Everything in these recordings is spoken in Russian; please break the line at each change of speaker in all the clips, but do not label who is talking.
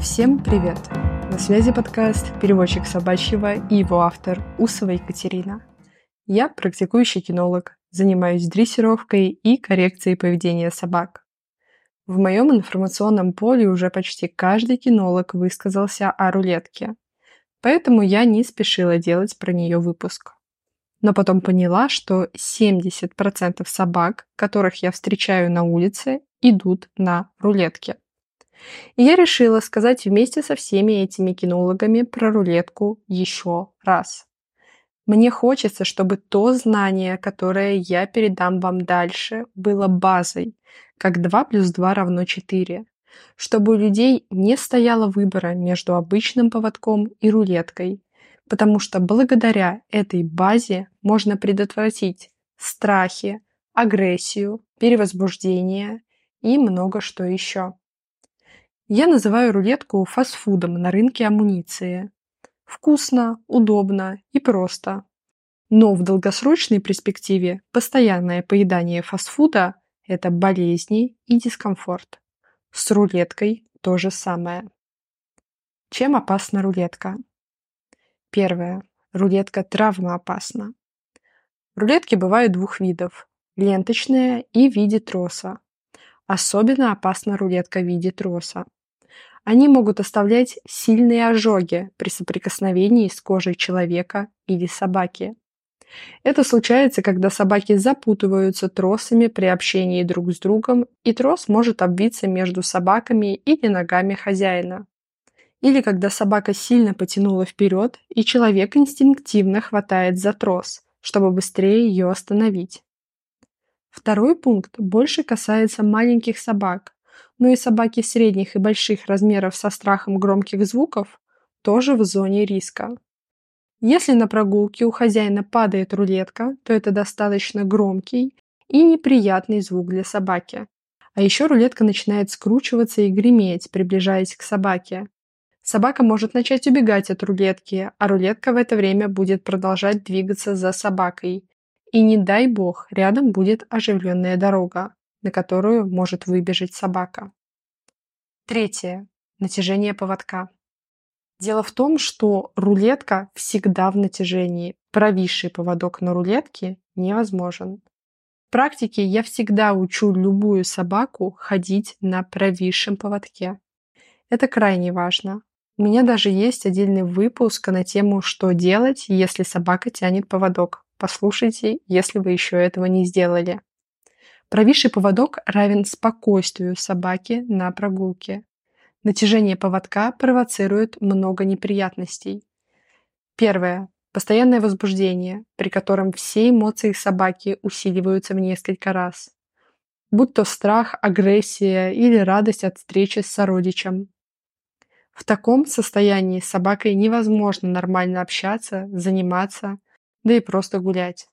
Всем привет! На связи подкаст «Переводчик собачьего» и его автор Усова Екатерина. Я практикующий кинолог, занимаюсь дрессировкой и коррекцией поведения собак. В моем информационном поле уже почти каждый кинолог высказался о рулетке, поэтому я не спешила делать про нее выпуск. Но потом поняла, что 70% собак, которых я встречаю на улице, идут на рулетке. И я решила сказать вместе со всеми этими кинологами про рулетку еще раз. Мне хочется, чтобы то знание, которое я передам вам дальше, было базой, как 2 плюс 2 равно 4. Чтобы у людей не стояло выбора между обычным поводком и рулеткой, потому что благодаря этой базе можно предотвратить страхи, агрессию, перевозбуждение и много что еще. Я называю рулетку фастфудом на рынке амуниции. Вкусно, удобно и просто. Но в долгосрочной перспективе постоянное поедание фастфуда – это болезни и дискомфорт. С рулеткой то же самое. Чем опасна рулетка? Первое. Рулетка травмоопасна. Рулетки бывают двух видов – ленточная и в виде троса. Особенно опасна рулетка в виде троса. Они могут оставлять сильные ожоги при соприкосновении с кожей человека или собаки. Это случается, когда собаки запутываются тросами при общении друг с другом, и трос может обвиться между собаками или ногами хозяина. Или когда собака сильно потянула вперед, и человек инстинктивно хватает за трос, чтобы быстрее ее остановить. Второй пункт больше касается маленьких собак, но и собаки средних и больших размеров со страхом громких звуков тоже в зоне риска. Если на прогулке у хозяина падает рулетка, то это достаточно громкий и неприятный звук для собаки. А еще рулетка начинает скручиваться и греметь, приближаясь к собаке. Собака может начать убегать от рулетки, а рулетка в это время будет продолжать двигаться за собакой. И не дай бог, рядом будет оживленная дорога на которую может выбежать собака. Третье. Натяжение поводка. Дело в том, что рулетка всегда в натяжении. Провисший поводок на рулетке невозможен. В практике я всегда учу любую собаку ходить на провисшем поводке. Это крайне важно. У меня даже есть отдельный выпуск на тему «Что делать, если собака тянет поводок». Послушайте, если вы еще этого не сделали. Провисший поводок равен спокойствию собаки на прогулке. Натяжение поводка провоцирует много неприятностей. Первое. Постоянное возбуждение, при котором все эмоции собаки усиливаются в несколько раз. Будь то страх, агрессия или радость от встречи с сородичем. В таком состоянии с собакой невозможно нормально общаться, заниматься, да и просто гулять.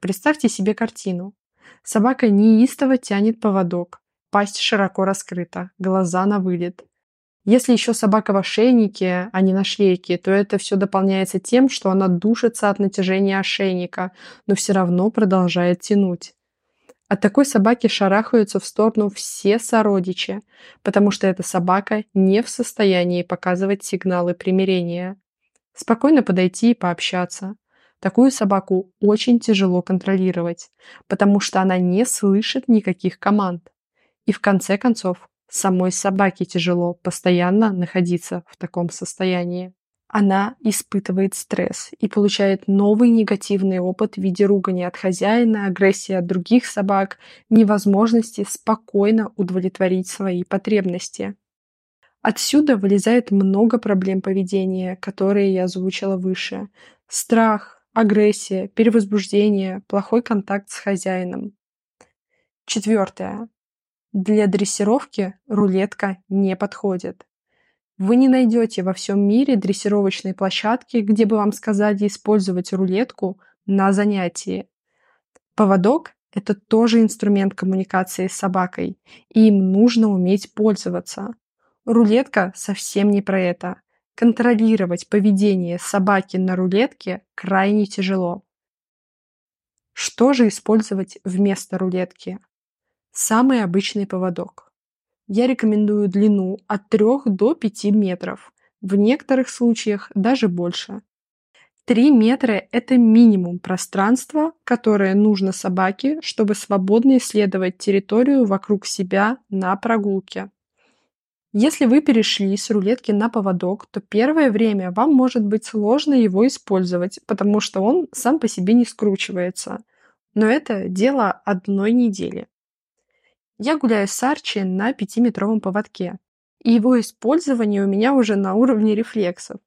Представьте себе картину. Собака неистово тянет поводок. Пасть широко раскрыта, глаза на вылет. Если еще собака в ошейнике, а не на шлейке, то это все дополняется тем, что она душится от натяжения ошейника, но все равно продолжает тянуть. От такой собаки шарахаются в сторону все сородичи, потому что эта собака не в состоянии показывать сигналы примирения. Спокойно подойти и пообщаться. Такую собаку очень тяжело контролировать, потому что она не слышит никаких команд. И в конце концов, самой собаке тяжело постоянно находиться в таком состоянии. Она испытывает стресс и получает новый негативный опыт в виде ругани от хозяина, агрессии от других собак, невозможности спокойно удовлетворить свои потребности. Отсюда вылезает много проблем поведения, которые я озвучила выше. Страх, агрессия, перевозбуждение, плохой контакт с хозяином. Четвертое. Для дрессировки рулетка не подходит. Вы не найдете во всем мире дрессировочной площадки, где бы вам сказали использовать рулетку на занятии. Поводок – это тоже инструмент коммуникации с собакой, и им нужно уметь пользоваться. Рулетка совсем не про это. Контролировать поведение собаки на рулетке крайне тяжело. Что же использовать вместо рулетки? Самый обычный поводок. Я рекомендую длину от 3 до 5 метров, в некоторых случаях даже больше. 3 метра – это минимум пространства, которое нужно собаке, чтобы свободно исследовать территорию вокруг себя на прогулке. Если вы перешли с рулетки на поводок, то первое время вам может быть сложно его использовать, потому что он сам по себе не скручивается. Но это дело одной недели. Я гуляю с Арчи на 5-метровом поводке, и его использование у меня уже на уровне рефлексов.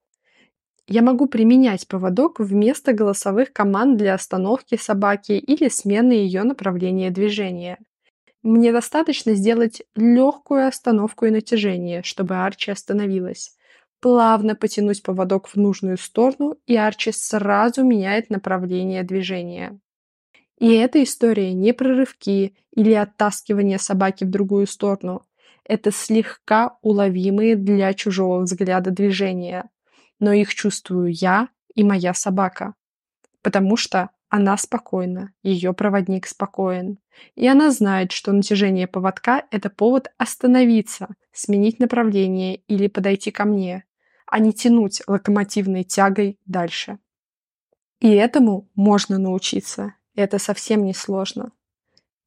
Я могу применять поводок вместо голосовых команд для остановки собаки или смены ее направления движения. Мне достаточно сделать легкую остановку и натяжение, чтобы Арчи остановилась. Плавно потянуть поводок в нужную сторону, и Арчи сразу меняет направление движения. И эта история не про рывки или оттаскивание собаки в другую сторону. Это слегка уловимые для чужого взгляда движения. Но их чувствую я и моя собака. Потому что она спокойна, ее проводник спокоен. И она знает, что натяжение поводка – это повод остановиться, сменить направление или подойти ко мне, а не тянуть локомотивной тягой дальше. И этому можно научиться. Это совсем не сложно.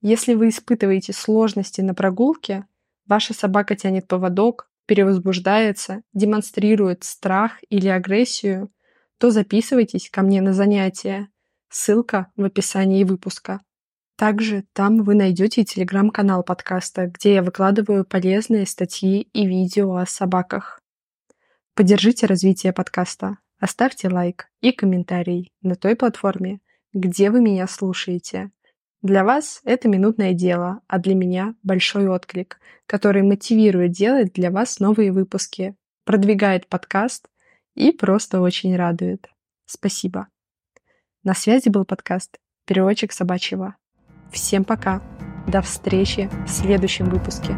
Если вы испытываете сложности на прогулке, ваша собака тянет поводок, перевозбуждается, демонстрирует страх или агрессию, то записывайтесь ко мне на занятия – Ссылка в описании выпуска. Также там вы найдете телеграм-канал подкаста, где я выкладываю полезные статьи и видео о собаках. Поддержите развитие подкаста, оставьте лайк и комментарий на той платформе, где вы меня слушаете. Для вас это минутное дело, а для меня большой отклик, который мотивирует делать для вас новые выпуски, продвигает подкаст и просто очень радует. Спасибо. На связи был подкаст «Переводчик собачьего». Всем пока. До встречи в следующем выпуске.